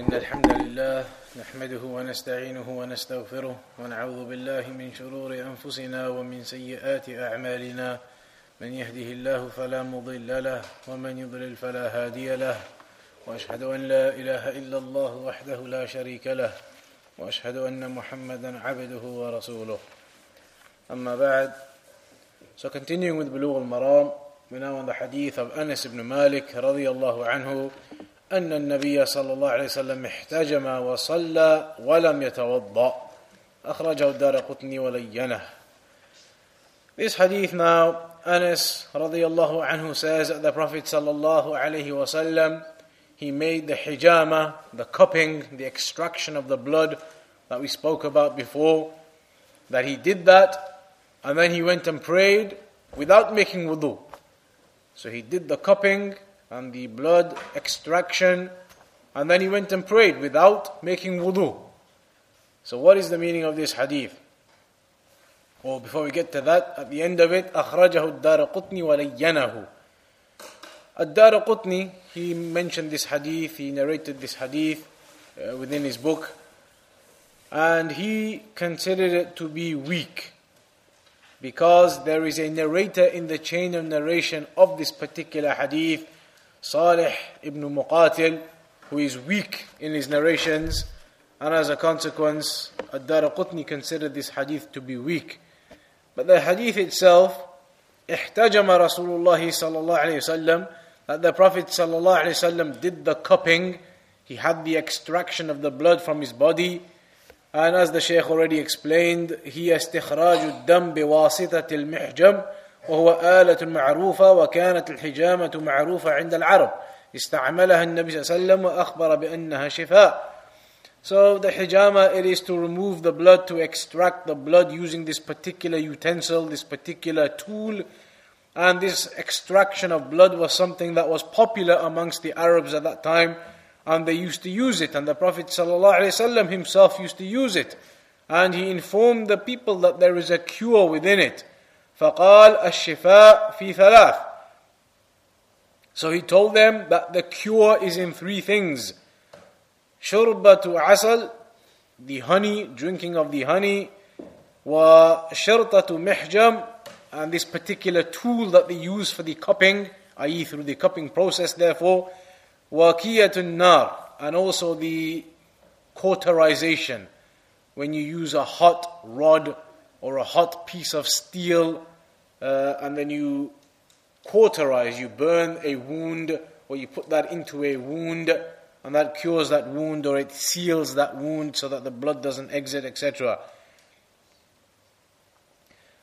إن الحمد لله نحمده ونستعينه ونستغفره ونعوذ بالله من شرور أنفسنا ومن سيئات أعمالنا. من يهده الله فلا مضل له ومن يضلل فلا هادي له. وأشهد أن لا إله إلا الله وحده لا شريك له. وأشهد أن محمدا عبده ورسوله. أما بعد So continuing with Bulugh al-Maram, we're now on the hadith of Anas ibn Malik رضي الله عنه أن النبي صلى الله عليه وسلم احتجم وصلى ولم يتوضأ أخرجه الدار قطني ولينه This hadith now, Anas رضي الله عنه says that the Prophet صلى الله عليه وسلم he made the hijama, the cupping, the extraction of the blood that we spoke about before, that he did that, and then he went and prayed without making wudu. So he did the cupping and the blood extraction, and then he went and prayed without making wudu. So what is the meaning of this hadith? Well, before we get to that, at the end of it, أخرجه الدار قطني ولينه. Ad-Dar Qutni, he mentioned this hadith, he narrated this hadith uh, within his book, and he considered it to be weak because there is a narrator in the chain of narration of this particular hadith, Salih ibn Muqatil, who is weak in his narrations, and as a consequence, Ad-Dar Qutni considered this hadith to be weak. But the hadith itself, احتجم رسول الله صلى الله عليه وسلم that the Prophet ﷺ did the cupping, he had the extraction of the blood from his body, and as the Shaykh already explained, هي استخراج الدم بواسطة المحجم وهو آلة معروفة وكانت الحجامة معروفة عند العرب استعملها النبي صلى الله عليه وسلم وأخبر بأنها شفاء So the hijama, it is to remove the blood, to extract the blood using this particular utensil, this particular tool. And this extraction of blood was something that was popular amongst the Arabs at that time, and they used to use it. And the Prophet ﷺ himself used to use it. And he informed the people that there is a cure within it. فقال الشفاء في ثلاث. So he told them that the cure is in three things. شربة عسل, the honey, drinking of the honey, وشرطة محجم, and this particular tool that they use for the cupping, i.e., through the cupping process, therefore, وَكِيَةٌ النَّارِ and also the cauterization, when you use a hot rod or a hot piece of steel, uh, and then you cauterize, you burn a wound, or you put that into a wound, and that cures that wound, or it seals that wound so that the blood doesn't exit, etc.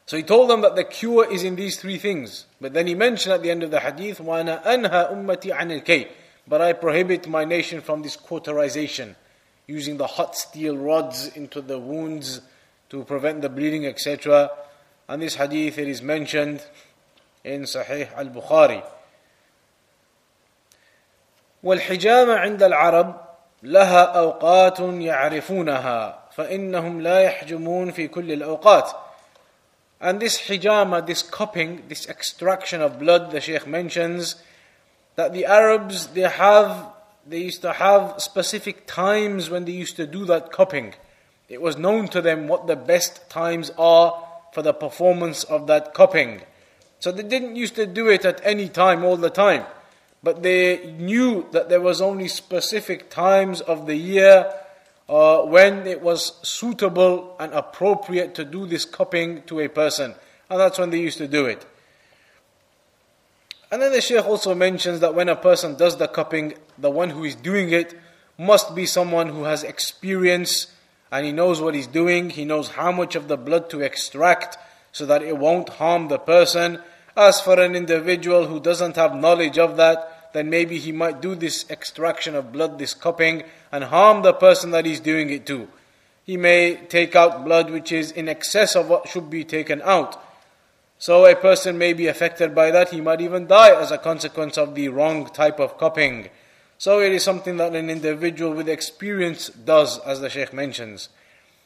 So he told them that the cure is in these three things. But then he mentioned at the end of the hadith, وَأَنَا أَنْهَا أُمَّتِي عَنِ الْكَيْ But I prohibit my nation from this cauterization, using the hot steel rods into the wounds to prevent the bleeding, etc. And this hadith, it is mentioned in Sahih al-Bukhari. والحجامة عند العرب لها أوقات يعرفونها فإنهم لا يحجمون في كل الأوقات and this hijama, this cupping, this extraction of blood, the Shaykh mentions that the Arabs they have they used to have specific times when they used to do that cupping. It was known to them what the best times are for the performance of that cupping. So they didn't used to do it at any time all the time. But they knew that there was only specific times of the year uh, when it was suitable and appropriate to do this cupping to a person. And that's when they used to do it. And then the Shaykh also mentions that when a person does the cupping, the one who is doing it must be someone who has experience and he knows what he's doing, he knows how much of the blood to extract so that it won't harm the person. As for an individual who doesn't have knowledge of that, then maybe he might do this extraction of blood, this cupping, and harm the person that he's doing it to. He may take out blood which is in excess of what should be taken out. So a person may be affected by that, he might even die as a consequence of the wrong type of cupping. So it is something that an individual with experience does, as the Shaykh mentions.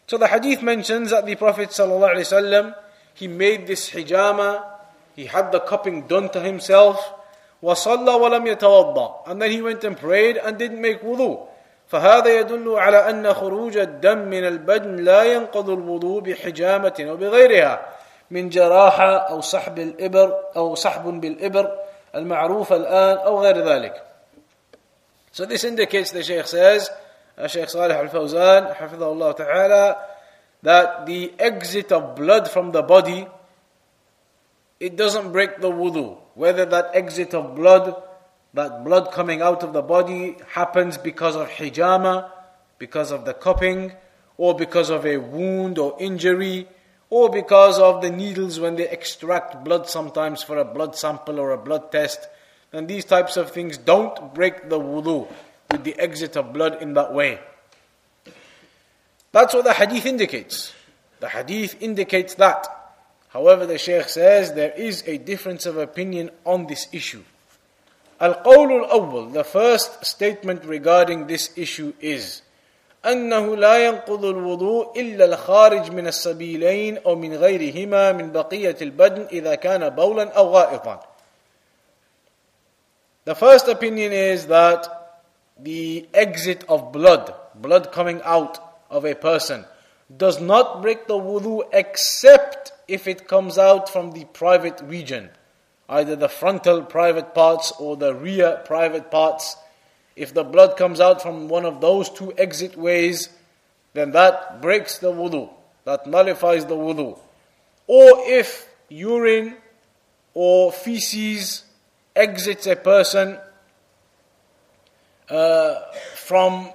So the hadith mentions that the Prophet ﷺ, he made this hijama, he had the cupping done to himself, وَصَلَّى وَلَمْ يَتَوَضَّى And then he went and prayed and didn't make wudu. فهذا يدل على أن خروج الدم من البدن لا ينقض الوضوء بحجامة أو بغيرها من جراحة أو سحب الإبر أو سحب بالإبر المعروف الآن أو غير ذلك. So this indicates, the Shaykh says, uh, Shaykh Salih al-Fawzan, Allah ta'ala, that the exit of blood from the body, it doesn't break the wudu. Whether that exit of blood, that blood coming out of the body happens because of hijama, because of the cupping, or because of a wound or injury, or because of the needles when they extract blood sometimes for a blood sample or a blood test And these types of things don't break the wudu with the exit of blood in that way. That's what the hadith indicates. The hadith indicates that. However, the Shaykh says there is a difference of opinion on this issue. القول الأول the first statement regarding this issue is أنه لا ينقض الوضوء إلا الخارج من السبيلين أو من غيرهما من بقية البدن إذا كان بولا أو غائطا The first opinion is that the exit of blood, blood coming out of a person, does not break the wudu except if it comes out from the private region either the frontal private parts or the rear private parts. If the blood comes out from one of those two exit ways, then that breaks the wudu, that nullifies the wudu. Or if urine or feces exits a person uh, from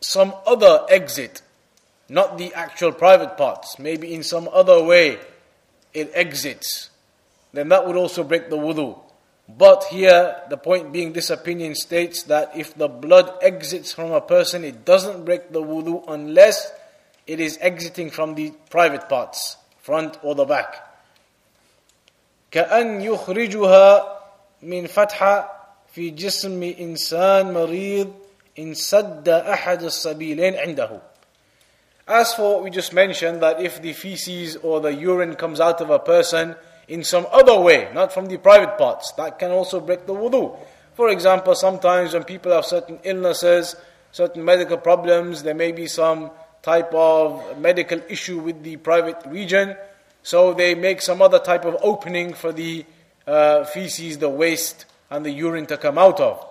some other exit, not the actual private parts, maybe in some other way it exits, then that would also break the wudu. But here, the point being, this opinion states that if the blood exits from a person, it doesn't break the wudu unless it is exiting from the private parts, front or the back. كأن يخرجها من فتحة في جسم إنسان مريض إن سد أحد السبيلين عنده as for what we just mentioned, that if the feces or the urine comes out of a person in some other way, not from the private parts, that can also break the wudu. For example, sometimes when people have certain illnesses, certain medical problems, there may be some type of medical issue with the private region, so they make some other type of opening for the uh, feces, the waste, and the urine to come out of.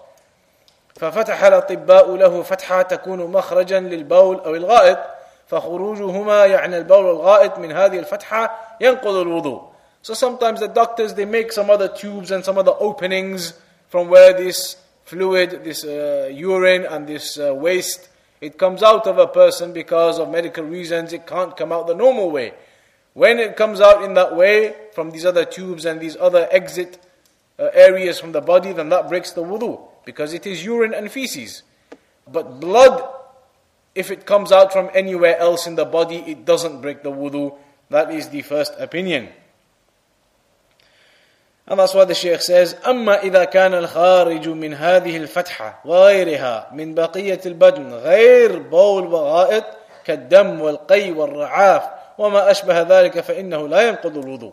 ففتح الأطباء له فتحة تكون مخرجا للبول أو الغائط فخروجهما يعني البول والغائط من هذه الفتحة ينقض الوضوء. So sometimes the doctors they make some other tubes and some other openings from where this fluid, this uh, urine and this uh, waste, it comes out of a person because of medical reasons. It can't come out the normal way. When it comes out in that way from these other tubes and these other exit uh, areas from the body, then that breaks the wudu because it is urine and feces. But blood if it comes out from anywhere else in the body, it doesn't break the wudu. That is the first opinion. And that's why the Shaykh says, أما إذا كان الخارج من هذه الفتحة وغيرها من بقية البدن غير بول وغائط كالدم والقي والرعاف وما أشبه ذلك فإنه لا ينقض الوضوء.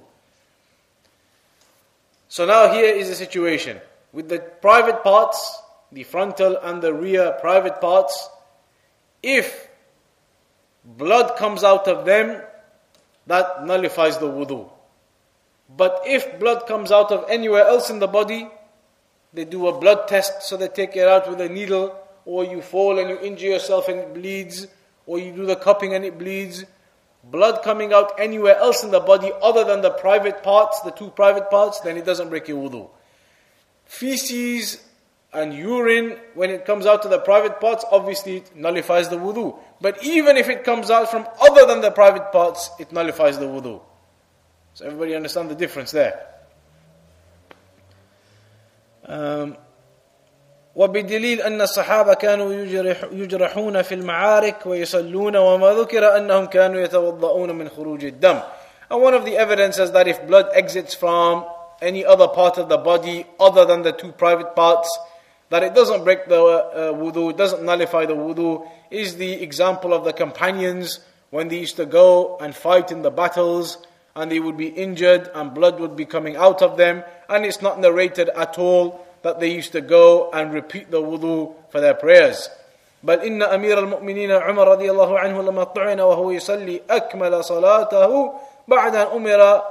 So now here is the situation. With the private parts, the frontal and the rear private parts, if blood comes out of them, that nullifies the wudu. But if blood comes out of anywhere else in the body, they do a blood test, so they take it out with a needle, or you fall and you injure yourself and it bleeds, or you do the cupping and it bleeds. Blood coming out anywhere else in the body other than the private parts, the two private parts, then it doesn't break your wudu. Feces and urine, when it comes out to the private parts, obviously it nullifies the wudu. But even if it comes out from other than the private parts, it nullifies the wudu. So everybody understand the difference there. Um, وبدليل أن الصحابة كانوا يجرحون في المعارك ويصلون وما ذكر أنهم كانوا يتوضؤون من خروج الدم. And one of the evidences that if blood exits from any other part of the body other than the two private parts, that it doesn't break the uh, wudu, it doesn't nullify the wudu, is the example of the companions when they used to go and fight in the battles and they would be injured and blood would be coming out of them and it's not narrated at all that they used to go and repeat the wudu for their prayers. بل إن أمير المؤمنين عمر رضي الله عنه لما طعن وهو يصلي أكمل صلاته بعد أن أمر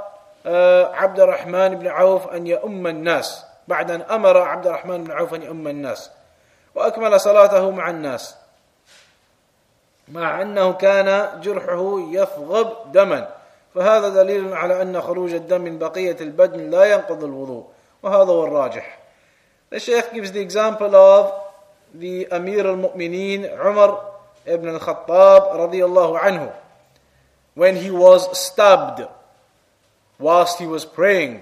عبد الرحمن بن عوف أن يؤم الناس. بعد أن أمر عبد الرحمن بن عوف أن يؤم الناس. وأكمل صلاته مع الناس. مع أنه كان جرحه يفغب دما. فهذا دليل على أن خروج الدم من بقية البدن لا ينقض الوضوء. وهذا هو الراجح. The Shaykh gives the example of the Amir al-Mu'mineen Umar ibn al-Khattab radiyallahu anhu when he was stabbed whilst he was praying.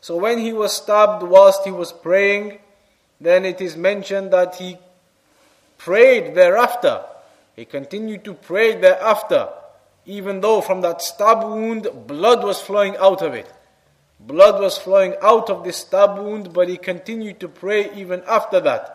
So when he was stabbed whilst he was praying, then it is mentioned that he prayed thereafter. He continued to pray thereafter, even though from that stab wound blood was flowing out of it. Blood was flowing out of the stab wound, but he continued to pray even after that.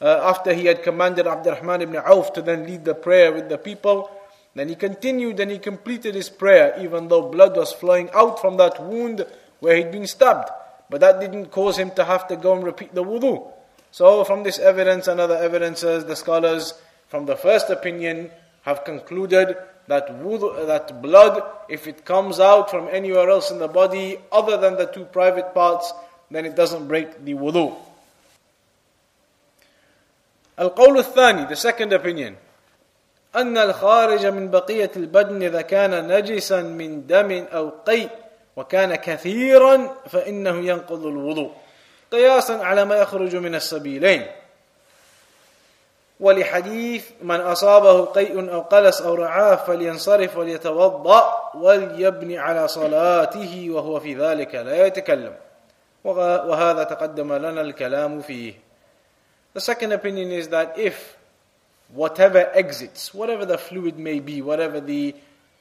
Uh, after he had commanded Abdurrahman ibn Auf to then lead the prayer with the people, then he continued and he completed his prayer, even though blood was flowing out from that wound where he'd been stabbed. But that didn't cause him to have to go and repeat the wudu. So, from this evidence and other evidences, the scholars from the first opinion have concluded that wudu, that blood, if it comes out from anywhere else in the body other than the two private parts, then it doesn't break the wudu. القول الثاني, the second opinion. أن الخارج من بقية البدن إذا كان نجسا من دم أو قيء وكان كثيرا فإنه ينقض الوضوء قياسا على ما يخرج من السبيلين ولحديث من أصابه قيء أو قلس أو رعاف فلينصرف وليتوضأ وليبني على صلاته وهو في ذلك لا يتكلم وهذا تقدم لنا الكلام فيه The second opinion is that if whatever exits, whatever the fluid may be, whatever the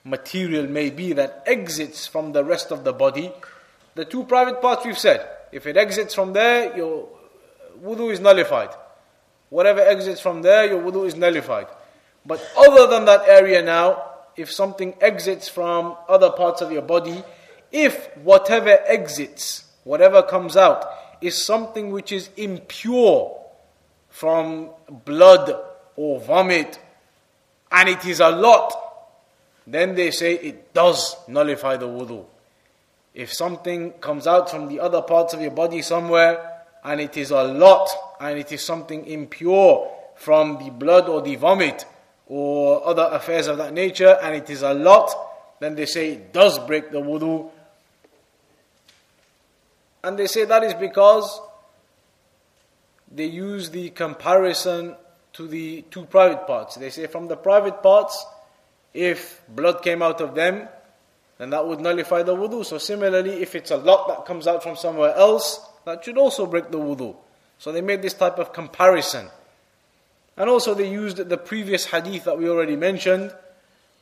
material may be that exits from the rest of the body, the two private parts we've said, if it exits from there, your wudu is nullified. Whatever exits from there, your wudu is nullified. But other than that area now, if something exits from other parts of your body, if whatever exits, whatever comes out, is something which is impure from blood or vomit, and it is a lot, then they say it does nullify the wudu. If something comes out from the other parts of your body somewhere, and it is a lot, and it is something impure from the blood or the vomit or other affairs of that nature, and it is a lot, then they say it does break the wudu. And they say that is because they use the comparison to the two private parts. They say from the private parts, if blood came out of them, then that would nullify the wudu. So similarly, if it's a lot that comes out from somewhere else, that should also break the wudu. So they made this type of comparison. And also they used the previous hadith that we already mentioned,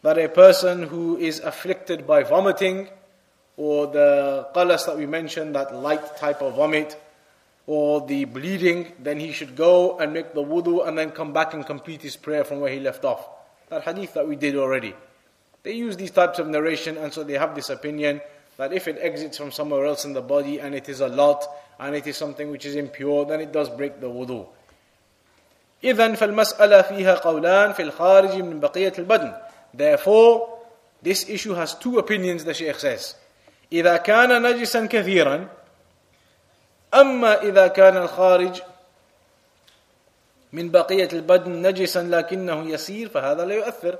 that a person who is afflicted by vomiting, or the qalas that we mentioned, that light type of vomit, or the bleeding, then he should go and make the wudu and then come back and complete his prayer from where he left off. That hadith that we did already. They use these types of narration and so they have this opinion that if it exits from somewhere else in the body and it is a lot and it is something which is impure, then it does break the wudu. إذن فالمسألة فيها قولان في الخارج من بقية البدن. Therefore, this issue has two opinions, the Shaykh says. إذا كان نجسا كثيرا أما إذا كان الخارج من بقية البدن نجسا لكنه يسير فهذا لا يؤثر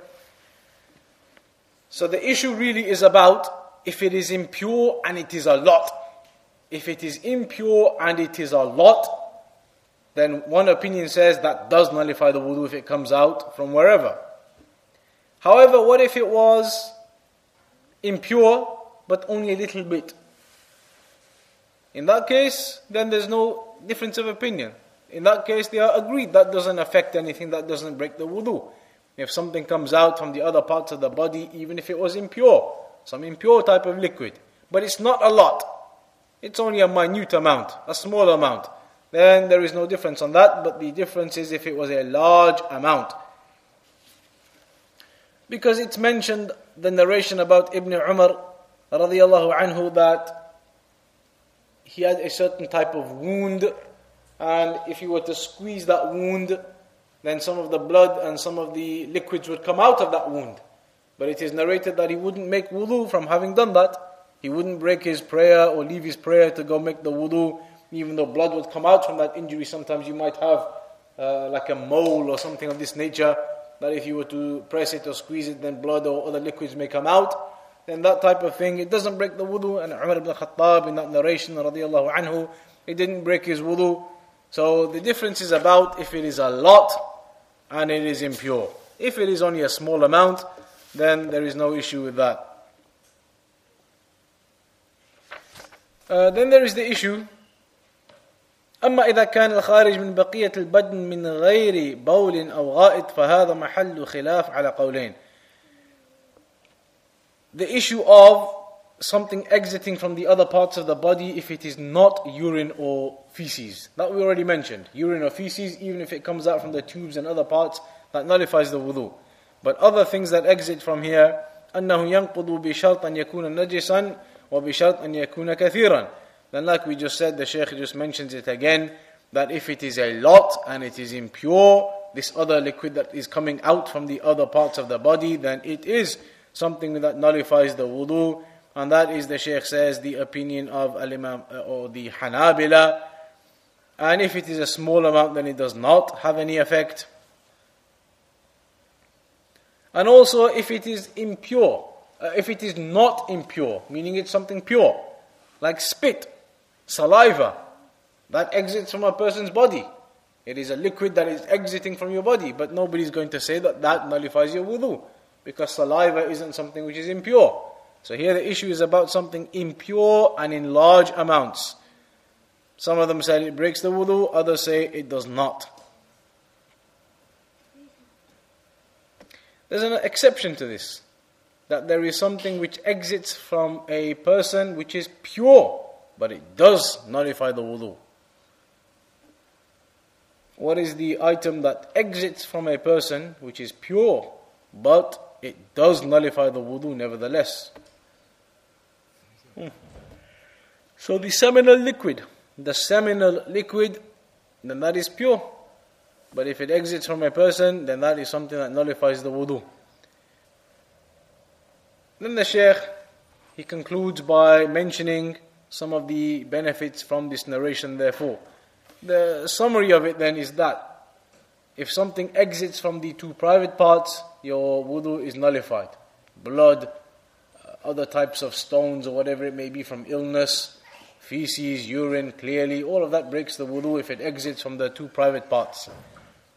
So the issue really is about if it is impure and it is a lot. If it is impure and it is a lot, then one opinion says that does nullify the wudu if it comes out from wherever. However, what if it was impure but only a little bit? In that case, then there's no difference of opinion. In that case, they are agreed that doesn't affect anything, that doesn't break the wudu. If something comes out from the other parts of the body, even if it was impure, some impure type of liquid, but it's not a lot, it's only a minute amount, a small amount, then there is no difference on that, but the difference is if it was a large amount. Because it's mentioned the narration about Ibn Umar radiallahu anhu that he had a certain type of wound and if you were to squeeze that wound, then some of the blood and some of the liquids would come out of that wound. But it is narrated that he wouldn't make wudu from having done that. He wouldn't break his prayer or leave his prayer to go make the wudu, even though blood would come out from that injury. Sometimes you might have uh, like a mole or something of this nature, that if you were to press it or squeeze it, then blood or other liquids may come out. Then that type of thing, it doesn't break the wudu. And Umar ibn Khattab in that narration, radiallahu anhu, it didn't break his wudu. So the difference is about if it is a lot and it is impure. If it is only a small amount, then there is no issue with that. Uh, then there is the issue أما إذا كان الخارج من بقية البدن من غير بول أو غائط فهذا محل خلاف على قولين. The issue of something exiting from the other parts of the body if it is not urine or feces. That we already mentioned. Urine or feces, even if it comes out from the tubes and other parts, that nullifies the wudu. But other things that exit from here, أنه ينقض بشرط أن يكون نجسا وبشرط أن يكون كثيرا. Then like we just said, the Shaykh just mentions it again, that if it is a lot and it is impure, this other liquid that is coming out from the other parts of the body, then it is something that nullifies the wudu. And that is, the Shaykh says, the opinion of Al-Imam uh, or the Hanabila. And if it is a small amount, then it does not have any effect. And also, if it is impure, uh, if it is not impure, meaning it's something pure, like spit, saliva, that exits from a person's body. It is a liquid that is exiting from your body, but nobody is going to say that that nullifies your wudu, because saliva isn't something which is impure. So here the issue is about something impure and in large amounts. Some of them said it breaks the wudu, others say it does not. There's an exception to this that there is something which exits from a person which is pure, but it does nullify the wudu. What is the item that exits from a person which is pure, but it does nullify the wudu nevertheless? Hmm. So the seminal liquid, the seminal liquid, then that is pure. But if it exits from a person, then that is something that nullifies the wudu. Then the Shaykh he concludes by mentioning some of the benefits from this narration, therefore. The summary of it then is that if something exits from the two private parts, your wudu is nullified. Blood, uh, other types of stones, or whatever it may be from illness, feces, urine, clearly, all of that breaks the wudu if it exits from the two private parts.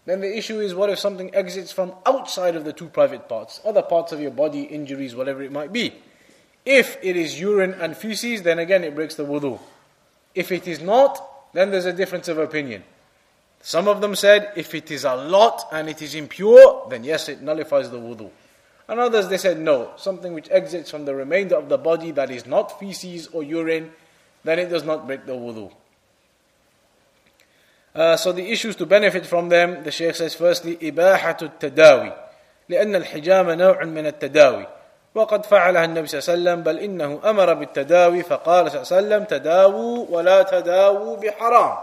Then the issue is what if something exits from outside of the two private parts, other parts of your body, injuries, whatever it might be. If it is urine and feces, then again it breaks the wudu. If it is not, then there's a difference of opinion. Some of them said if it is a lot and it is impure, then yes, it nullifies the wudu. And others they said no, something which exits from the remainder of the body that is not feces or urine, then it does not break the wudu. Uh, so the issues to benefit from them, the Shaykh says firstly, إباحة التداوي لأن الحجام نوع من التداوي وقد فعلها النبي صلى الله عليه وسلم بل إنه أمر بالتداوي فقال صلى الله عليه وسلم تداووا ولا تداووا بحرام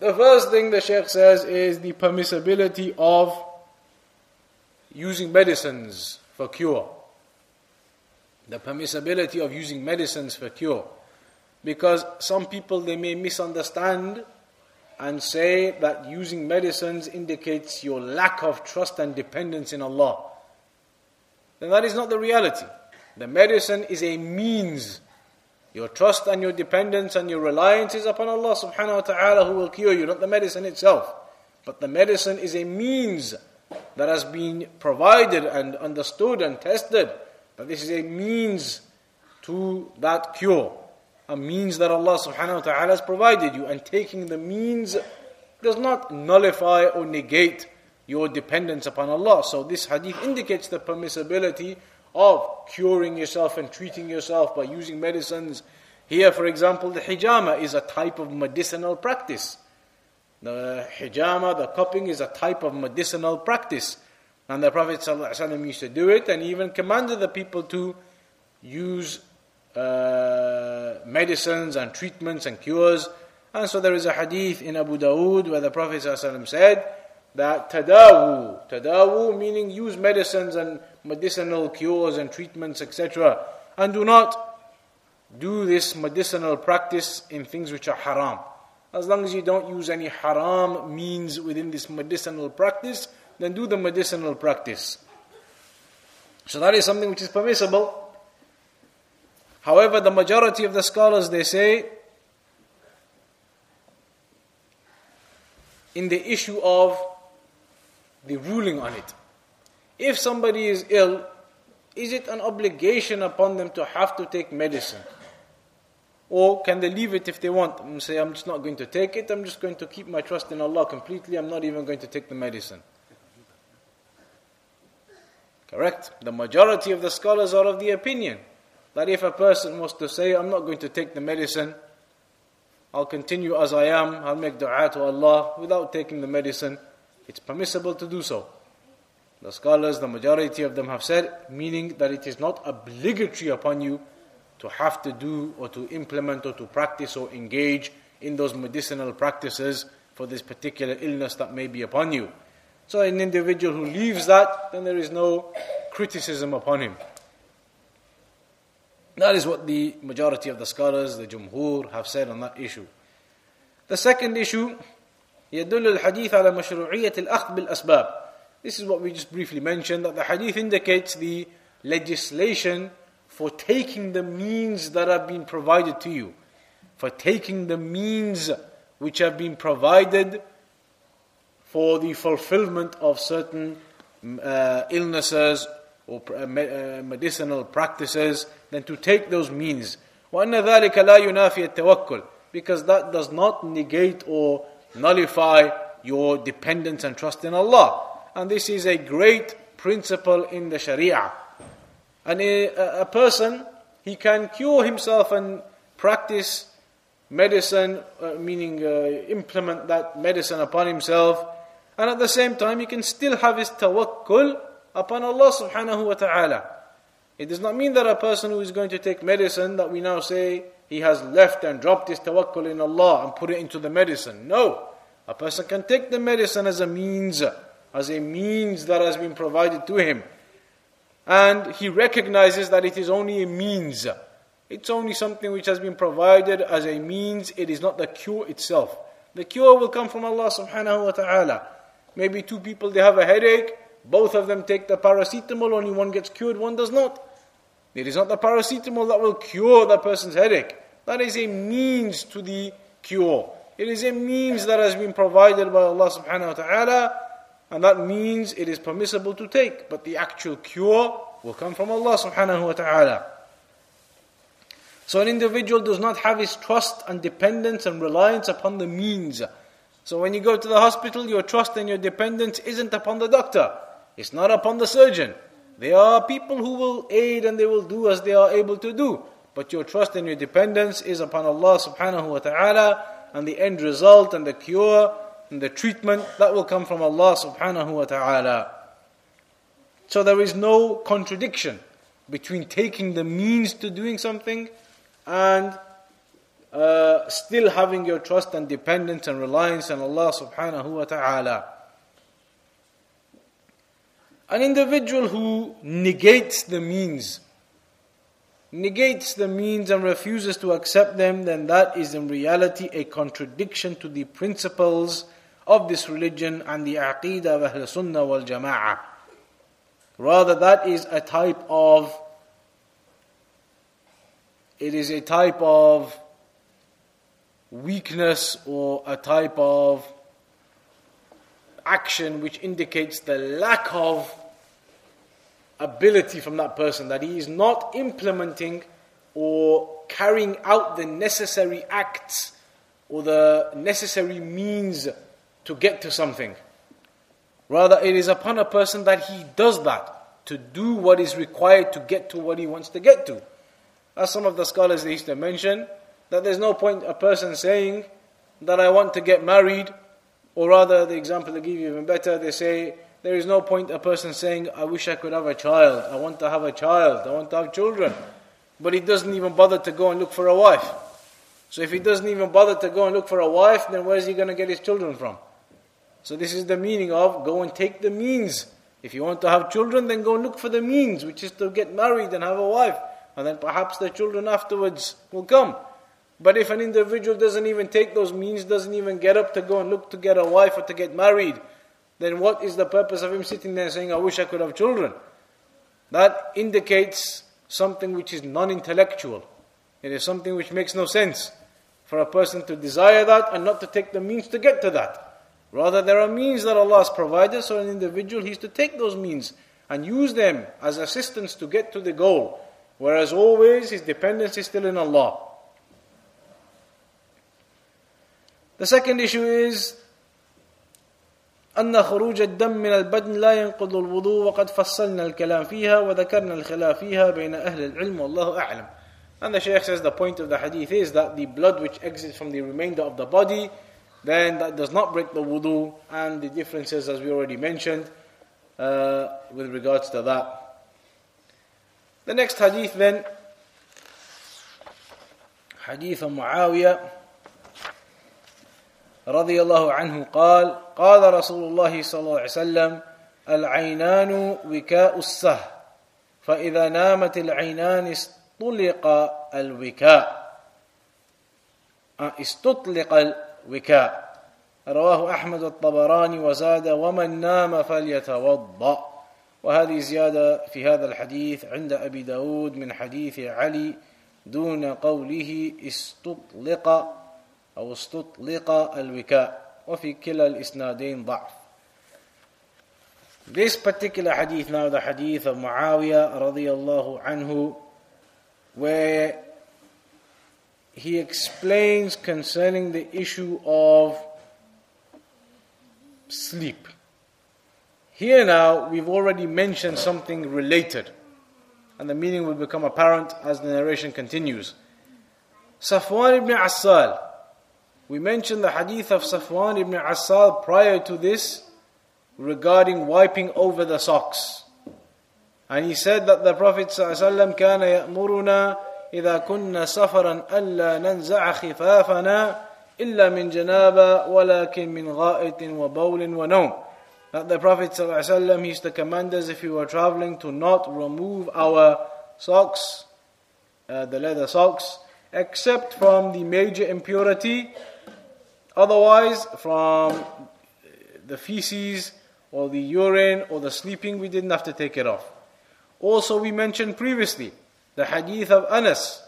The first thing the Shaykh says is the permissibility of using medicines for cure. The permissibility of using medicines for cure. Because some people they may misunderstand and say that using medicines indicates your lack of trust and dependence in Allah, then that is not the reality. The medicine is a means. Your trust and your dependence and your reliance is upon Allah subhanahu wa ta'ala who will cure you, not the medicine itself. But the medicine is a means that has been provided and understood and tested. That this is a means to that cure a means that Allah subhanahu wa ta'ala has provided you, and taking the means does not nullify or negate your dependence upon Allah. So this hadith indicates the permissibility of curing yourself and treating yourself by using medicines. Here, for example, the hijama is a type of medicinal practice. The hijama, the cupping, is a type of medicinal practice. And the Prophet ﷺ used to do it and even commanded the people to use uh, medicines and treatments and cures And so there is a hadith in Abu Dawood where the Prophet ﷺ said that tadawu, tadawu meaning use medicines and medicinal cures and treatments, etc. And do not do this medicinal practice in things which are haram. As long as you don't use any haram means within this medicinal practice, then do the medicinal practice. So that is something which is permissible. However, the majority of the scholars they say in the issue of the ruling on it. If somebody is ill, is it an obligation upon them to have to take medicine? Or can they leave it if they want and say, I'm just not going to take it, I'm just going to keep my trust in Allah completely, I'm not even going to take the medicine? Correct? The majority of the scholars are of the opinion that if a person was to say, I'm not going to take the medicine, I'll continue as I am, I'll make dua to Allah without taking the medicine, it's permissible to do so. The scholars, the majority of them have said, meaning that it is not obligatory upon you to have to do or to implement or to practice or engage in those medicinal practices for this particular illness that may be upon you. So, an individual who leaves that, then there is no criticism upon him. That is what the majority of the scholars, the Jumhur, have said on that issue. The second issue يدل الحديث على مشروعية الأخذ بالأسباب. This is what we just briefly mentioned that the hadith indicates the legislation for taking the means that have been provided to you, for taking the means which have been provided for the fulfillment of certain uh, illnesses or uh, uh, medicinal practices, then to take those means. وأن ذلك لا ينافي التوكل because that does not negate or nullify your dependence and trust in Allah. And this is a great principle in the Sharia. And a, a person, he can cure himself and practice medicine, uh, meaning uh, implement that medicine upon himself. And at the same time, he can still have his tawakkul upon Allah subhanahu wa ta'ala. It does not mean that a person who is going to take medicine that we now say he has left and dropped his tawakkul in Allah and put it into the medicine. No. A person can take the medicine as a means, as a means that has been provided to him. And he recognizes that it is only a means. It's only something which has been provided as a means, it is not the cure itself. The cure will come from Allah subhanahu wa ta'ala. Maybe two people they have a headache, both of them take the paracetamol, only one gets cured, one does not. It is not the paracetamol that will cure the person's headache. That is a means to the cure. It is a means that has been provided by Allah subhanahu wa ta'ala, and that means it is permissible to take, but the actual cure will come from Allah subhanahu wa ta'ala. So an individual does not have his trust and dependence and reliance upon the means. So when you go to the hospital, your trust and your dependence isn't upon the doctor. It's not upon the surgeon. There are people who will aid and they will do as they are able to do. But your trust and your dependence is upon Allah subhanahu wa ta'ala and the end result and the cure and the treatment that will come from Allah subhanahu wa ta'ala. So there is no contradiction between taking the means to doing something and uh, still having your trust and dependence and reliance on Allah subhanahu wa ta'ala. An individual who negates the means, negates the means and refuses to accept them, then that is in reality a contradiction to the principles of this religion and the aqidah of Ahl Sunnah wal Jama'ah. Rather, that is a type of it is a type of weakness or a type of action which indicates the lack of ability from that person, that he is not implementing or carrying out the necessary acts or the necessary means to get to something. Rather, it is upon a person that he does that, to do what is required to get to what he wants to get to. As some of the scholars they used to mention, that there's no point a person saying that I want to get married, or rather, the example they give you even better, they say, there is no point a person saying, I wish I could have a child, I want to have a child, I want to have children. But he doesn't even bother to go and look for a wife. So if he doesn't even bother to go and look for a wife, then where is he going to get his children from? So this is the meaning of go and take the means. If you want to have children, then go and look for the means, which is to get married and have a wife. And then perhaps the children afterwards will come. But if an individual doesn't even take those means, doesn't even get up to go and look to get a wife or to get married, then what is the purpose of him sitting there saying, I wish I could have children? That indicates something which is non intellectual. It is something which makes no sense for a person to desire that and not to take the means to get to that. Rather, there are means that Allah has provided, so an individual he is to take those means and use them as assistance to get to the goal. Whereas always his dependence is still in Allah. The second issue is أن خروج الدم من البدن لا ينقض الوضوء وقد فصلنا الكلام فيها وذكرنا الخلاف فيها بين أهل العلم والله أعلم. And the Shaykh says the point of the hadith is that the blood which exits from the remainder of the body then that does not break the wudu, and the differences, as we already mentioned, uh, with regards to that. The next hadith then, حديث معاوية رضي الله عنه قال قال رسول الله صلى الله عليه وسلم العينان وكاء السه فإذا نامت العينان استطلق الوكاء. استطلق وكاء رواه أحمد الطبراني وزاد ومن نام فليتوضأ. وهذه زيادة في هذا الحديث عند أبي داود من حديث علي دون قوله استطلق. أو استطلق الوكاء وفي كلا الإسنادين ضعف This particular hadith now, the hadith of Muawiyah radiallahu anhu, where he explains concerning the issue of sleep. Here now, we've already mentioned something related, and the meaning will become apparent as the narration continues. Safwan ibn Assal. We mentioned the hadith of Safwan ibn Assal prior to this regarding wiping over the socks. And he said that the Prophet ﷺ كان يأمرنا إذا كنا سفرا ألا ننزع خفافنا إلا من جنابة ولكن من غائط وبول ونوم That the Prophet ﷺ used to command us if we were traveling to not remove our socks, uh, the leather socks, except from the major impurity, otherwise from the feces or the urine or the sleeping, we didn't have to take it off. Also, we mentioned previously the hadith of Anas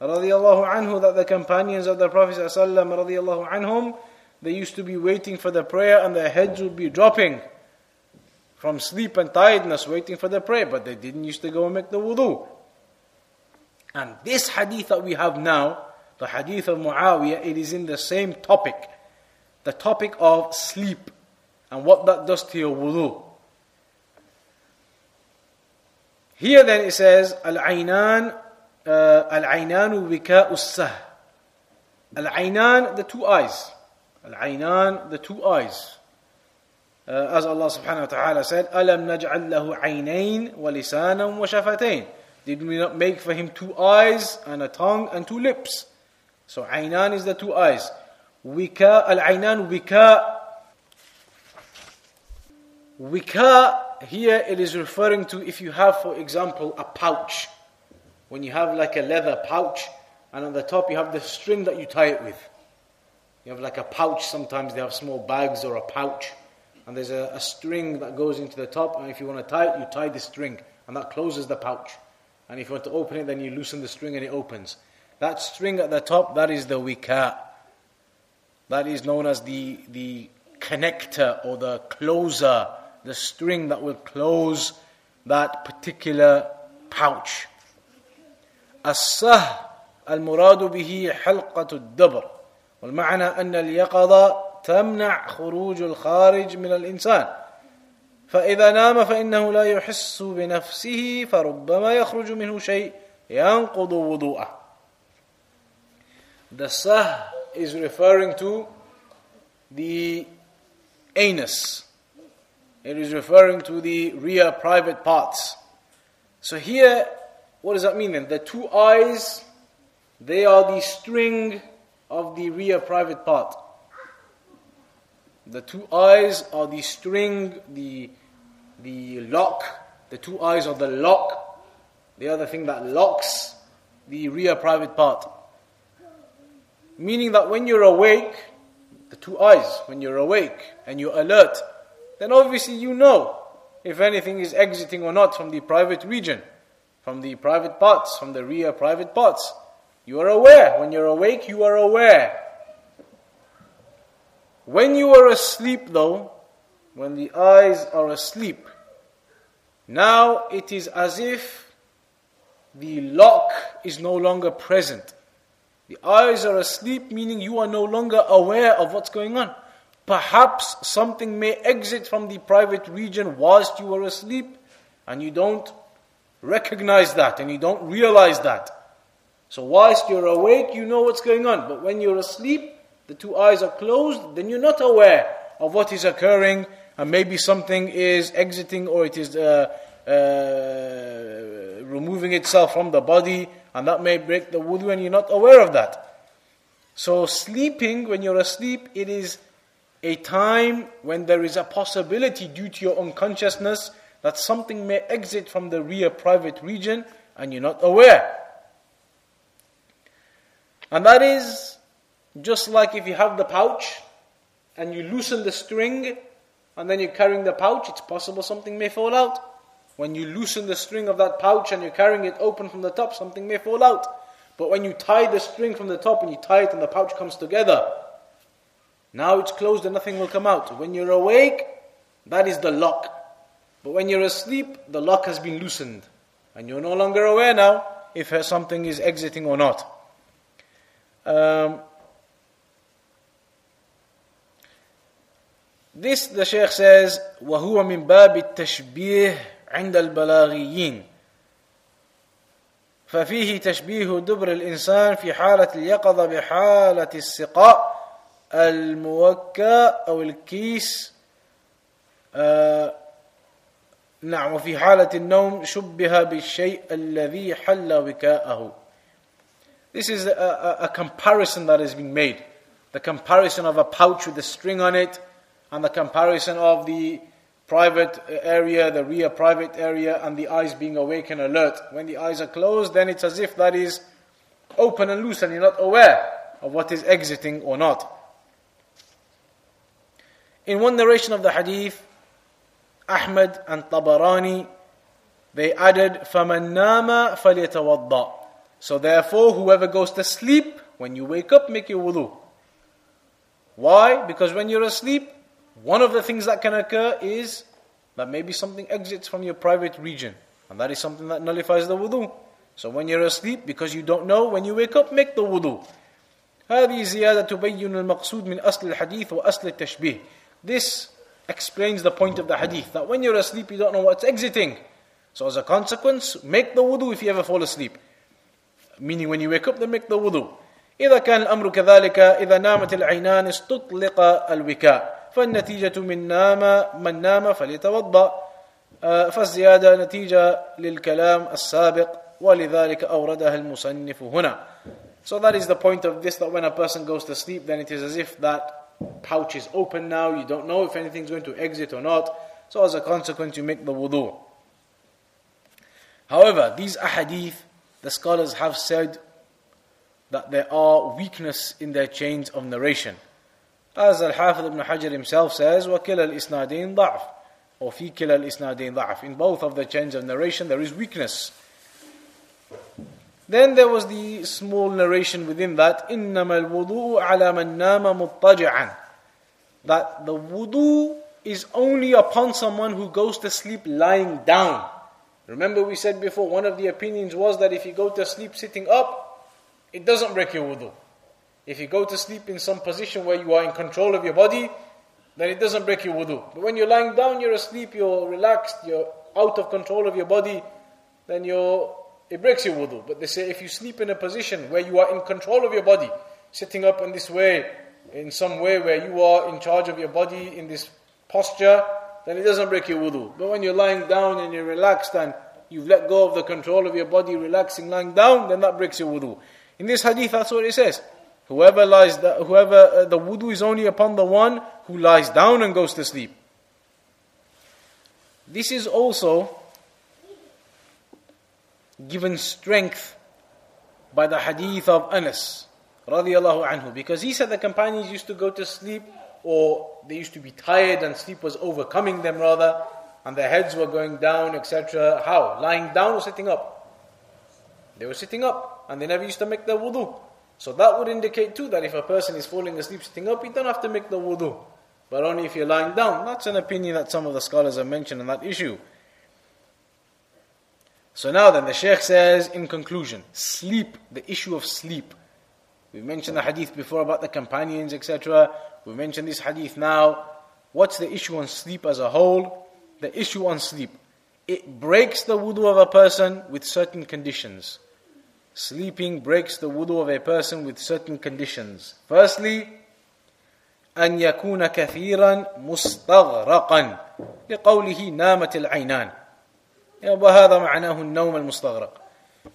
radiallahu anhu that the companions of the Prophet radiallahu anhum they used to be waiting for the prayer and their heads would be dropping from sleep and tiredness waiting for the prayer but they didn't used to go and make the wudu and this hadith that we have now the hadith of Muawiyah it is in the same topic the topic of sleep and what that does to your wudu Here then it says, Al-Aynan, uh, Al-Aynanu wika'u sah. Al-Aynan, the two eyes. Al-Aynan, the two eyes. Uh, as Allah subhanahu wa ta'ala said, أَلَمْ نَجْعَلْ لَهُ عَيْنَيْن وَلِسَانًا وَشَفَتَيْن did we not make for him two eyes and a tongue and two lips? So Aynan is the two eyes. Wika, Al-Aynan wika. Wika here it is referring to if you have, for example, a pouch. When you have like a leather pouch, and on the top you have the string that you tie it with. You have like a pouch, sometimes they have small bags or a pouch, and there's a, a string that goes into the top, and if you want to tie it, you tie the string, and that closes the pouch. And if you want to open it, then you loosen the string and it opens. That string at the top, that is the wika. That is known as the, the connector or the closer the string that will close that particular pouch. السه المراد به حلقة الدبر والمعنى أن اليقظة تمنع خروج الخارج من الإنسان فإذا نام فإنه لا يحس بنفسه فربما يخرج منه شيء ينقض وضوءه The sah is referring to the anus It is referring to the rear private parts. So here, what does that mean then? The two eyes, they are the string of the rear private part. The two eyes are the string, the, the lock. The two eyes are the lock, the other thing that locks the rear private part. Meaning that when you're awake, the two eyes, when you're awake and you're alert, then obviously you know if anything is exiting or not from the private region, from the private parts, from the rear private parts. You are aware. When you're awake, you are aware. When you are asleep, though, when the eyes are asleep, now it is as if the lock is no longer present. The eyes are asleep, meaning you are no longer aware of what's going on. Perhaps something may exit from the private region whilst you are asleep, and you don't recognize that and you don't realize that. So, whilst you're awake, you know what's going on. But when you're asleep, the two eyes are closed, then you're not aware of what is occurring, and maybe something is exiting or it is uh, uh, removing itself from the body, and that may break the wudu, and you're not aware of that. So, sleeping, when you're asleep, it is a time when there is a possibility due to your unconsciousness that something may exit from the rear private region and you're not aware. And that is just like if you have the pouch and you loosen the string and then you're carrying the pouch, it's possible something may fall out. When you loosen the string of that pouch and you're carrying it open from the top, something may fall out. But when you tie the string from the top and you tie it and the pouch comes together, now it's closed and nothing will come out. When you're awake, that is the lock. But when you're asleep, the lock has been loosened. And you're no longer aware now if something is exiting or not. Um, this, the Shaykh says, وهو من باب التشبيه عند البلاغيين ففيه تشبيه دبر الإنسان في حالة اليقظة بحالة السقاء الموكى أو الكيس آه نعم وفي حالة النوم شبه بالشيء الذي حل وكاءه This is a, a, a comparison that has been made. The comparison of a pouch with a string on it and the comparison of the private area, the rear private area, and the eyes being awake and alert. When the eyes are closed, then it's as if that is open and loose and you're not aware of what is exiting or not. In one narration of the hadith, Ahmad and Tabarani, they added, فَمَنْ نَامَ فَلْيَتَوَضَّأ So therefore, whoever goes to sleep, when you wake up, make your wudu. Why? Because when you're asleep, one of the things that can occur is that maybe something exits from your private region. And that is something that nullifies the wudu. So when you're asleep, because you don't know, when you wake up, make the wudu. هذه زيادة تبين المقصود من أصل الحديث وأصل التشبيه this explains the point of the hadith that when you're asleep, you don't know what's exiting. So, as a consequence, make the wudu if you ever fall asleep. Meaning, when you wake up, then make the wudu. إذا كان الأمر كذلك إذا نامت العينان استطلق الوكاء فالنتيجة من نام من نام فليتوضأ فالزيادة نتيجة للكلام السابق ولذلك أوردها المصنف هنا. So that is the point of this that when a person goes to sleep, then it is as if that pouch is open now, you don't know if anything's going to exit or not. So as a consequence, you make the wudu. However, these ahadith, the scholars have said that there are weakness in their chains of narration. As Al-Hafidh ibn Hajar himself says, "وَكِلَ الْإِسْنَادِينَ ضَعْف Or فِي كِلَّ الْإِسْنَادِينَ ضَعْف In both of the chains of narration there is weakness. Then there was the small narration within that, إِنَّمَا الْوُضُوءُ عَلَى مَنْ نَامَ مُضْطَجِعًا That the wudu is only upon someone who goes to sleep lying down. Remember we said before, one of the opinions was that if you go to sleep sitting up, it doesn't break your wudu. If you go to sleep in some position where you are in control of your body, then it doesn't break your wudu. But when you're lying down, you're asleep, you're relaxed, you're out of control of your body, then you're it breaks your wudu. But they say if you sleep in a position where you are in control of your body, sitting up in this way, in some way where you are in charge of your body in this posture, then it doesn't break your wudu. But when you're lying down and you're relaxed and you've let go of the control of your body, relaxing, lying down, then that breaks your wudu. In this hadith, that's what it says. Whoever lies, whoever uh, the wudu is only upon the one who lies down and goes to sleep. This is also given strength by the hadith of Anas radiallahu anhu because he said the companions used to go to sleep or they used to be tired and sleep was overcoming them rather and their heads were going down etc how? Lying down or sitting up? They were sitting up and they never used to make their wudu so that would indicate too that if a person is falling asleep sitting up you don't have to make the wudu but only if you're lying down that's an opinion that some of the scholars have mentioned on that issue so now then, the Shaykh says in conclusion, sleep, the issue of sleep. We mentioned the hadith before about the companions, etc. We mentioned this hadith now. What's the issue on sleep as a whole? The issue on sleep. It breaks the wudu of a person with certain conditions. Sleeping breaks the wudu of a person with certain conditions. Firstly, أن يكون كثيرا مستغرقا لقوله نامت العينان وهذا معناه النوم المستغرق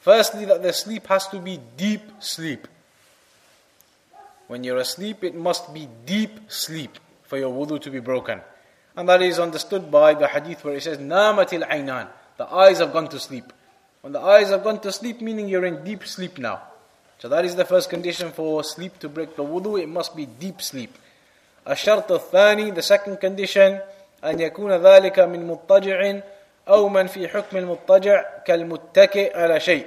Firstly, that the sleep has to be deep sleep. When you're asleep, it must be deep sleep for your wudu to be broken. And that is understood by the hadith where it says, Namatil aynan. The eyes have gone to sleep. When the eyes have gone to sleep, meaning you're in deep sleep now. So that is the first condition for sleep to break the wudu, it must be deep sleep. الشرط الثاني, the second condition, أن يكون ذلك من مضطجع أو من في حكم المضطجع كالمتكئ على شيء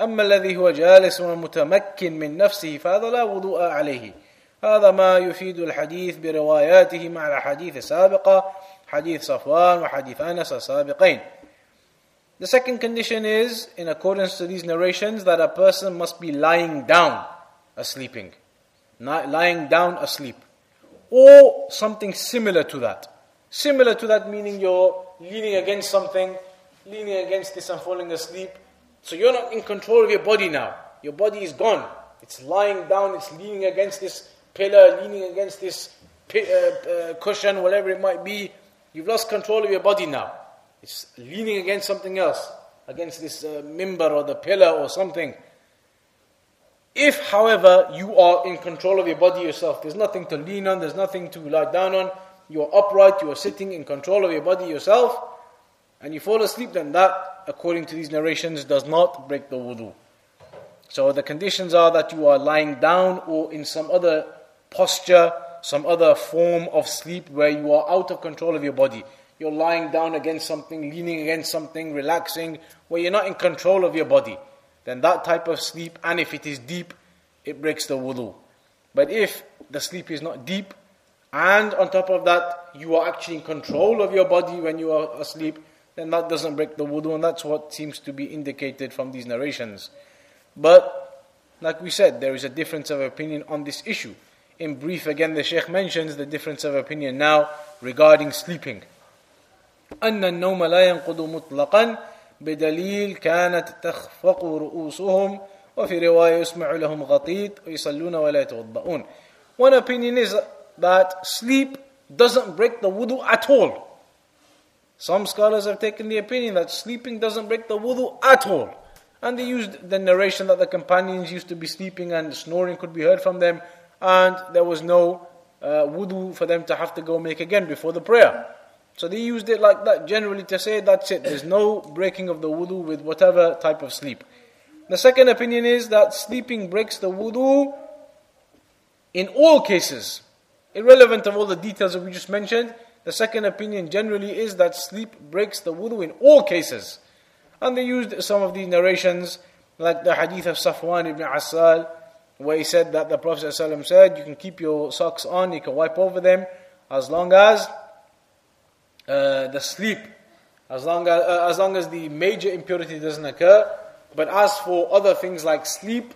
أما الذي هو جالس ومتمكن من نفسه فهذا لا وضوء عليه هذا ما يفيد الحديث برواياته مع الأحاديث السابقة حديث صفوان وحديث أنس السابقين The second condition is, in accordance to these narrations, that a person must be lying down asleeping. Lying down asleep. Or something similar to that. Similar to that meaning you're leaning against something, leaning against this and falling asleep. So you're not in control of your body now. Your body is gone. It's lying down, it's leaning against this pillar, leaning against this uh, uh, cushion, whatever it might be. You've lost control of your body now. It's leaning against something else, against this uh, minbar or the pillar or something. If, however, you are in control of your body yourself, there's nothing to lean on, there's nothing to lie down on, you are upright, you are sitting in control of your body yourself, and you fall asleep, then that, according to these narrations, does not break the wudu. So the conditions are that you are lying down or in some other posture, some other form of sleep where you are out of control of your body. You're lying down against something, leaning against something, relaxing, where you're not in control of your body. Then that type of sleep, and if it is deep, it breaks the wudu. But if the sleep is not deep, and on top of that, you are actually in control of your body when you are asleep, then that doesn't break the wudu, and that's what seems to be indicated from these narrations. But, like we said, there is a difference of opinion on this issue. In brief, again, the Sheikh mentions the difference of opinion now regarding sleeping. أن النوم لا ينقض مطلقا بدليل كانت تخفق رؤوسهم وفي رواية يسمع لهم غطيط ويصلون ولا يتوضؤون. One opinion is that sleep doesn't break the wudu at all. Some scholars have taken the opinion that sleeping doesn't break the wudu at all. And they used the narration that the companions used to be sleeping and snoring could be heard from them, and there was no uh, wudu for them to have to go make again before the prayer. So they used it like that generally to say that's it, there's no breaking of the wudu with whatever type of sleep. The second opinion is that sleeping breaks the wudu in all cases irrelevant of all the details that we just mentioned, the second opinion generally is that sleep breaks the wudu in all cases. And they used some of these narrations, like the hadith of Safwan ibn Asal, where he said that the Prophet ﷺ said, You can keep your socks on, you can wipe over them, as long as uh, the sleep, as long as, uh, as long as the major impurity doesn't occur. But as for other things like sleep,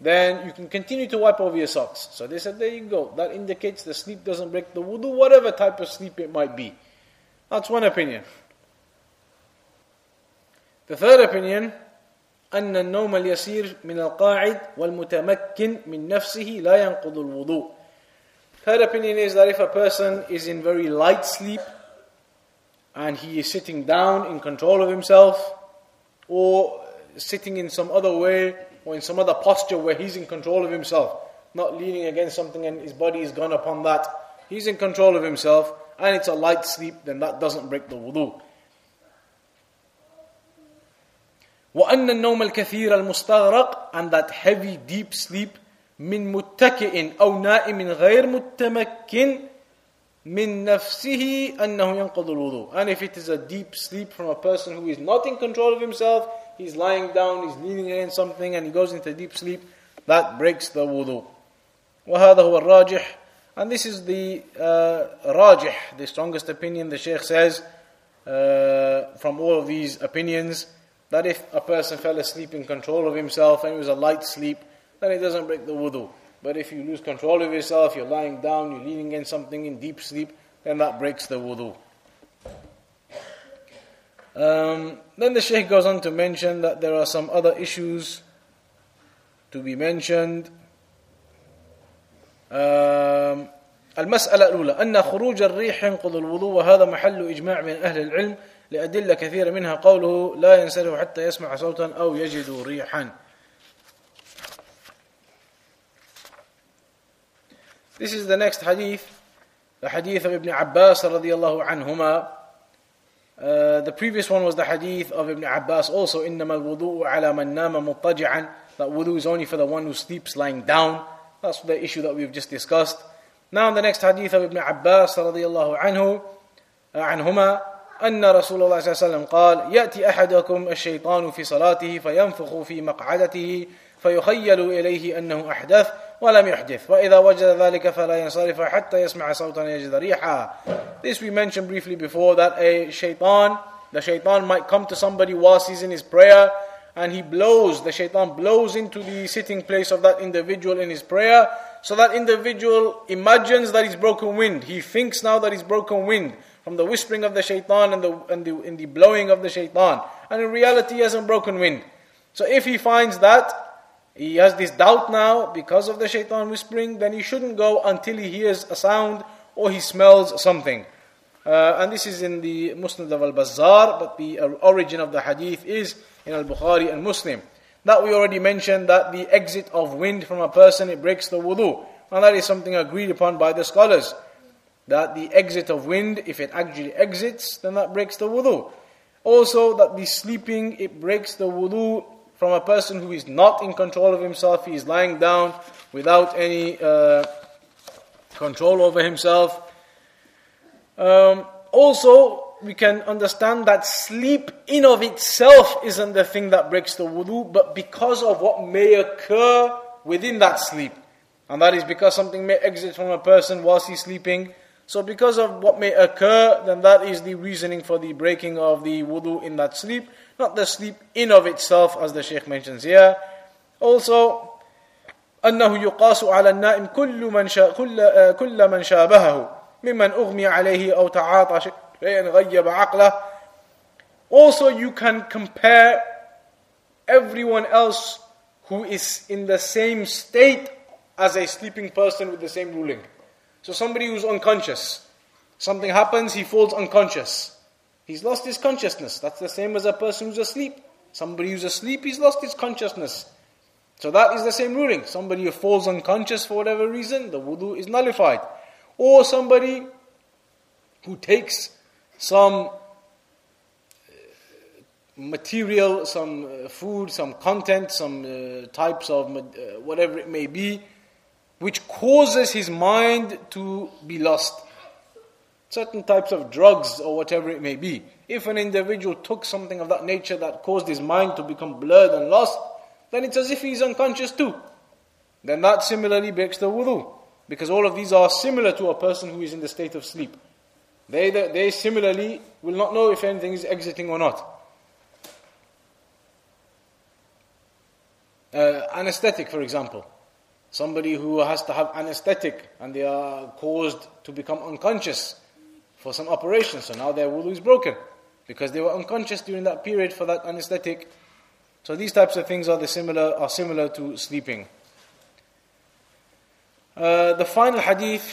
then you can continue to wipe over your socks. So they said, there you go. That indicates the sleep doesn't break the wudu, whatever type of sleep it might be. That's one opinion. The third opinion, أن النوم اليسير من القاعد والمتمكن من نفسه لا ينقض الوضوء. Third opinion is that if a person is in very light sleep and he is sitting down in control of himself or sitting in some other way or in some other posture where he's in control of himself, not leaning against something and his body is gone upon that. He's in control of himself and it's a light sleep, then that doesn't break the wudu. وأن النوم الكثير المستغرق and that heavy deep sleep من متكئ أو نائم غير متمكن من نفسه أنه ينقض الوضوء and if it is a deep sleep from a person who is not in control of himself he's lying down he's leaning against something and he goes into deep sleep that breaks the wudu وهذا هو الراجح and this is the uh, rajih the strongest opinion the sheikh says uh, from all of these opinions that if a person fell asleep in control of himself and it was a light sleep then it doesn't break the wudu. But if you lose control of yourself, you're lying down, you're leaning against something in deep sleep, then that breaks the wudu. Um, then the Shaykh goes on to mention that there are some other issues to be mentioned. Um, المسألة الأولى أن خروج الريح ينقض الوضوء وهذا محل إجماع من أهل العلم لأدلة كثيرة منها قوله لا ينسلخ حتى يسمع صوتا أو يجد ريحا This is the next hadith, the hadith of Ibn Abbas radiallahu anhuma. Uh, the previous one was the hadith of Ibn Abbas also, إنما الوضوء على من نام مضطجعا. That wudu is only for the one who sleeps lying down. That's the issue that we've just discussed. Now the next hadith of Ibn Abbas radiallahu anhu, عنهما أن رسول الله صلى الله عليه وسلم قال يأتي أحدكم الشيطان في صلاته فينفخ في مقعدته فيخيل إليه أنه أحدث ولم يحدث وإذا وجد ذلك فلا ينصرف حتى يسمع صوتا يجد ريحا This we mentioned briefly before that a shaitan, the shaitan might come to somebody whilst he's in his prayer and he blows, the shaitan blows into the sitting place of that individual in his prayer so that individual imagines that he's broken wind. He thinks now that he's broken wind from the whispering of the shaitan and the, and the, and the blowing of the shaitan. And in reality he hasn't broken wind. So if he finds that, he has this doubt now because of the shaitan whispering, then he shouldn't go until he hears a sound or he smells something. Uh, and this is in the Musnad of al-Bazzar, but the origin of the hadith is in al-Bukhari and Muslim. That we already mentioned that the exit of wind from a person, it breaks the wudu. And that is something agreed upon by the scholars. That the exit of wind, if it actually exits, then that breaks the wudu. Also, that the sleeping, it breaks the wudu from a person who is not in control of himself, he is lying down without any uh, control over himself. Um, also, we can understand that sleep in of itself isn't the thing that breaks the wudu, but because of what may occur within that sleep. And that is because something may exit from a person whilst he's sleeping. So because of what may occur, then that is the reasoning for the breaking of the wudu in that sleep not the sleep in of itself as the Sheikh mentions here. Also, أنه يقاس على النائم كل من شا كل كل من شابهه ممن أغمي عليه أو تعاطى شيئا غيب عقله. Also, you can compare everyone else who is in the same state as a sleeping person with the same ruling. So somebody who's unconscious, something happens, he falls unconscious. He's lost his consciousness. That's the same as a person who's asleep. Somebody who's asleep, he's lost his consciousness. So that is the same ruling. Somebody who falls unconscious for whatever reason, the wudu is nullified. Or somebody who takes some uh, material, some uh, food, some content, some uh, types of whatever it may be, which causes his mind to be lost certain types of drugs or whatever it may be. If an individual took something of that nature that caused his mind to become blurred and lost, then it's as if he's unconscious too. Then that similarly breaks the wudu. Because all of these are similar to a person who is in the state of sleep. They, they similarly will not know if anything is exiting or not. Uh, anesthetic, for example. Somebody who has to have anesthetic and they are caused to become unconscious for some operation. So now their wudu is broken because they were unconscious during that period for that anesthetic. So these types of things are similar are similar to sleeping. Uh, the final hadith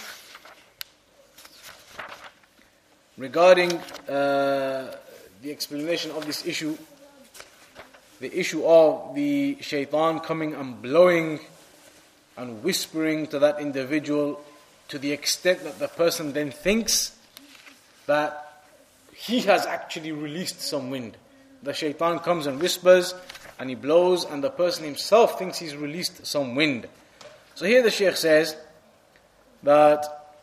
regarding uh, the explanation of this issue, the issue of the shaitan coming and blowing and whispering to that individual to the extent that the person then thinks that he has actually released some wind. The shaitan comes and whispers and he blows, and the person himself thinks he's released some wind. So here the Shaykh says that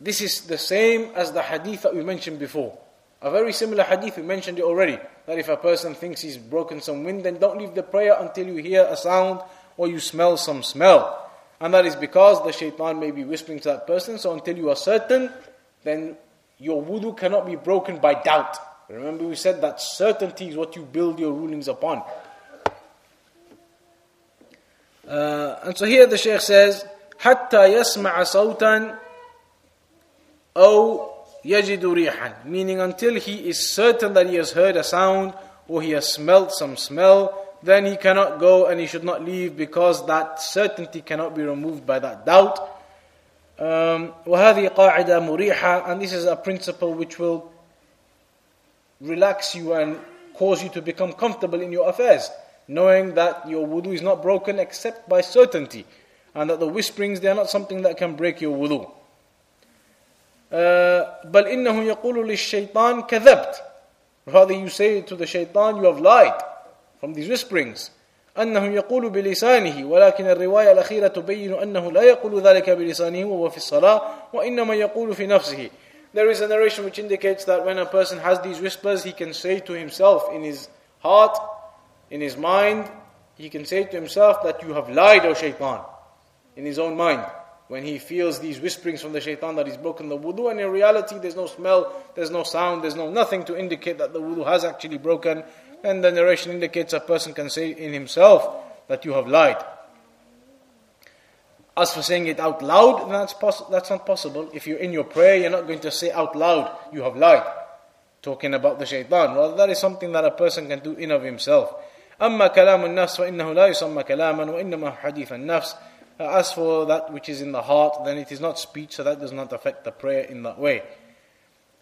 this is the same as the hadith that we mentioned before. A very similar hadith, we mentioned it already. That if a person thinks he's broken some wind, then don't leave the prayer until you hear a sound or you smell some smell. And that is because the shaitan may be whispering to that person. So until you are certain, then your wudu cannot be broken by doubt. Remember, we said that certainty is what you build your rulings upon. Uh, and so here the Shaykh says, حتى يسمع صوتا أو يجد ريحا meaning until he is certain that he has heard a sound or he has smelt some smell then he cannot go and he should not leave because that certainty cannot be removed by that doubt um, وهذه قاعدة مريحة and this is a principle which will relax you and cause you to become comfortable in your affairs knowing that your wudu is not broken except by certainty and that the whisperings they are not something that can break your wudu بل إنه يقول للشيطان كذبت rather you say to the shaitan you have lied from these whisperings أنه يقول بلسانه ولكن الرواية الأخيرة تبين أنه لا يقول ذلك بلسانه وهو في الصلاة وإنما يقول في نفسه There is a narration which indicates that when a person has these whispers, he can say to himself in his heart, in his mind, he can say to himself that you have lied, O shaitan, in his own mind when he feels these whisperings from the shaitan that he's broken the wudu, and in reality there's no smell, there's no sound, there's no nothing to indicate that the wudu has actually broken, and the narration indicates a person can say in himself that you have lied. As for saying it out loud, that's, poss- that's not possible. If you're in your prayer, you're not going to say out loud, you have lied. Talking about the shaitan. Rather, that is something that a person can do in of himself. أما كلام النفس فإنه لا يسمى كلاما وإنما حديث النفس as for that which is in the heart, then it is not speech, so that does not affect the prayer in that way.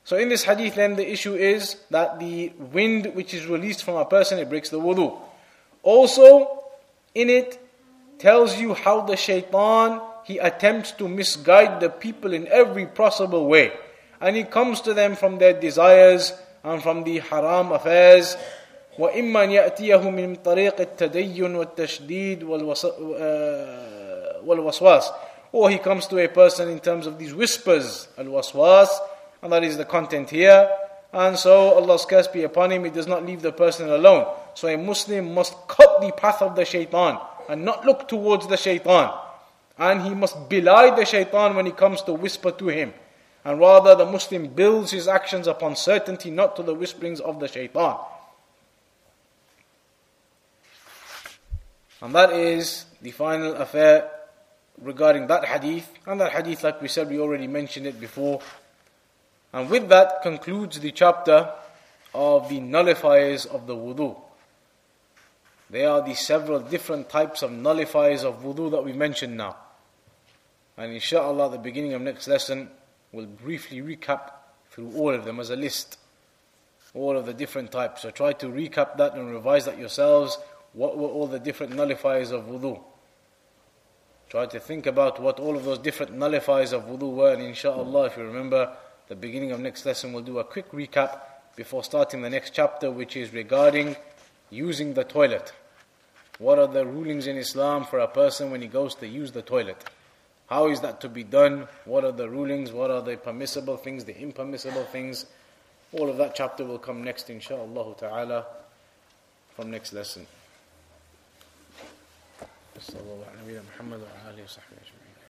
So in this hadith, then the issue is that the wind which is released from a person, it breaks the wudu. Also, in it tells you how the shaitan he attempts to misguide the people in every possible way, and he comes to them from their desires and from the haram affairs. وإما أن يأتيه من طريق التدين والتشديد والوص... wal-waswas. Or he comes to a person in terms of these whispers, al-waswas, and that is the content here. And so Allah's curse be upon him, he does not leave the person alone. So a Muslim must cut the path of the shaitan and not look towards the shaitan. And he must belie the shaitan when he comes to whisper to him. And rather the Muslim builds his actions upon certainty, not to the whisperings of the shaitan. And that is the final affair regarding that hadith. And that hadith, like we said, we already mentioned it before. And with that concludes the chapter of the nullifiers of the wudu. There are the several different types of nullifiers of wudu that we mentioned now. And inshallah, at the beginning of next lesson, we'll briefly recap through all of them as a list. All of the different types. So try to recap that and revise that yourselves. What were all the different nullifiers of wudu? Try to think about what all of those different nullifiers of wudu were, and inshallah, if you remember, the beginning of next lesson, we'll do a quick recap before starting the next chapter, which is regarding using the toilet. What are the rulings in Islam for a person when he goes to use the toilet? How is that to be done? What are the rulings? What are the permissible things, the impermissible things? All of that chapter will come next, inshallah ta'ala, from next lesson.